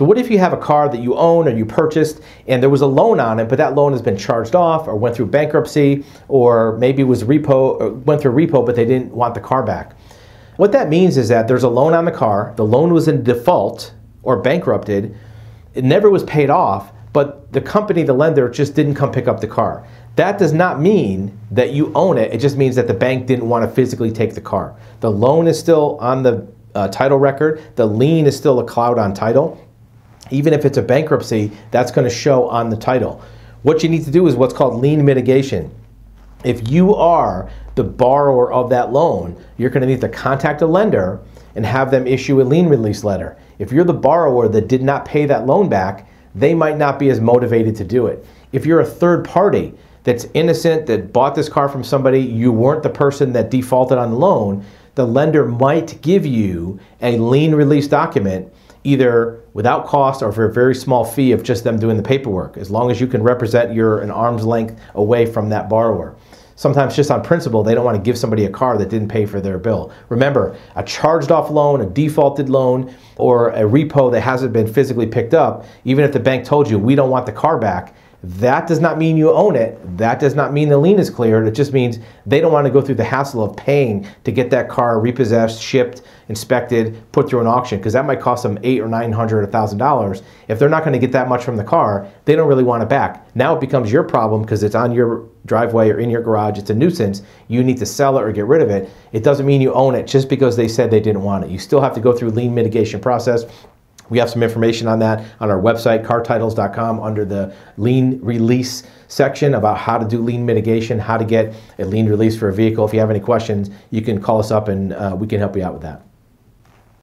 So what if you have a car that you own or you purchased and there was a loan on it, but that loan has been charged off or went through bankruptcy or maybe was repo went through repo but they didn't want the car back. What that means is that there's a loan on the car, the loan was in default or bankrupted, it never was paid off, but the company, the lender, just didn't come pick up the car. That does not mean that you own it. It just means that the bank didn't want to physically take the car. The loan is still on the uh, title record. The lien is still a cloud on title. Even if it's a bankruptcy, that's going to show on the title. What you need to do is what's called lien mitigation. If you are the borrower of that loan, you're going to need to contact a lender and have them issue a lien release letter. If you're the borrower that did not pay that loan back, they might not be as motivated to do it. If you're a third party that's innocent, that bought this car from somebody, you weren't the person that defaulted on the loan, the lender might give you a lien release document either without cost or for a very small fee of just them doing the paperwork, as long as you can represent you're an arm's length away from that borrower sometimes just on principle, they don't want to give somebody a car that didn't pay for their bill. Remember, a charged off loan, a defaulted loan, or a repo that hasn't been physically picked up, even if the bank told you, we don't want the car back, that does not mean you own it. That does not mean the lien is cleared. It just means they don't want to go through the hassle of paying to get that car repossessed, shipped, inspected, put through an auction because that might cost them eight or nine hundred, a thousand dollars. If they're not going to get that much from the car, they don't really want it back. Now it becomes your problem because it's on your driveway or in your garage. It's a nuisance. You need to sell it or get rid of it. It doesn't mean you own it just because they said they didn't want it. You still have to go through lien mitigation process. We have some information on that on our website, cartitles.com, under the lien release section about how to do lien mitigation, how to get a lien release for a vehicle. If you have any questions, you can call us up and uh, we can help you out with that.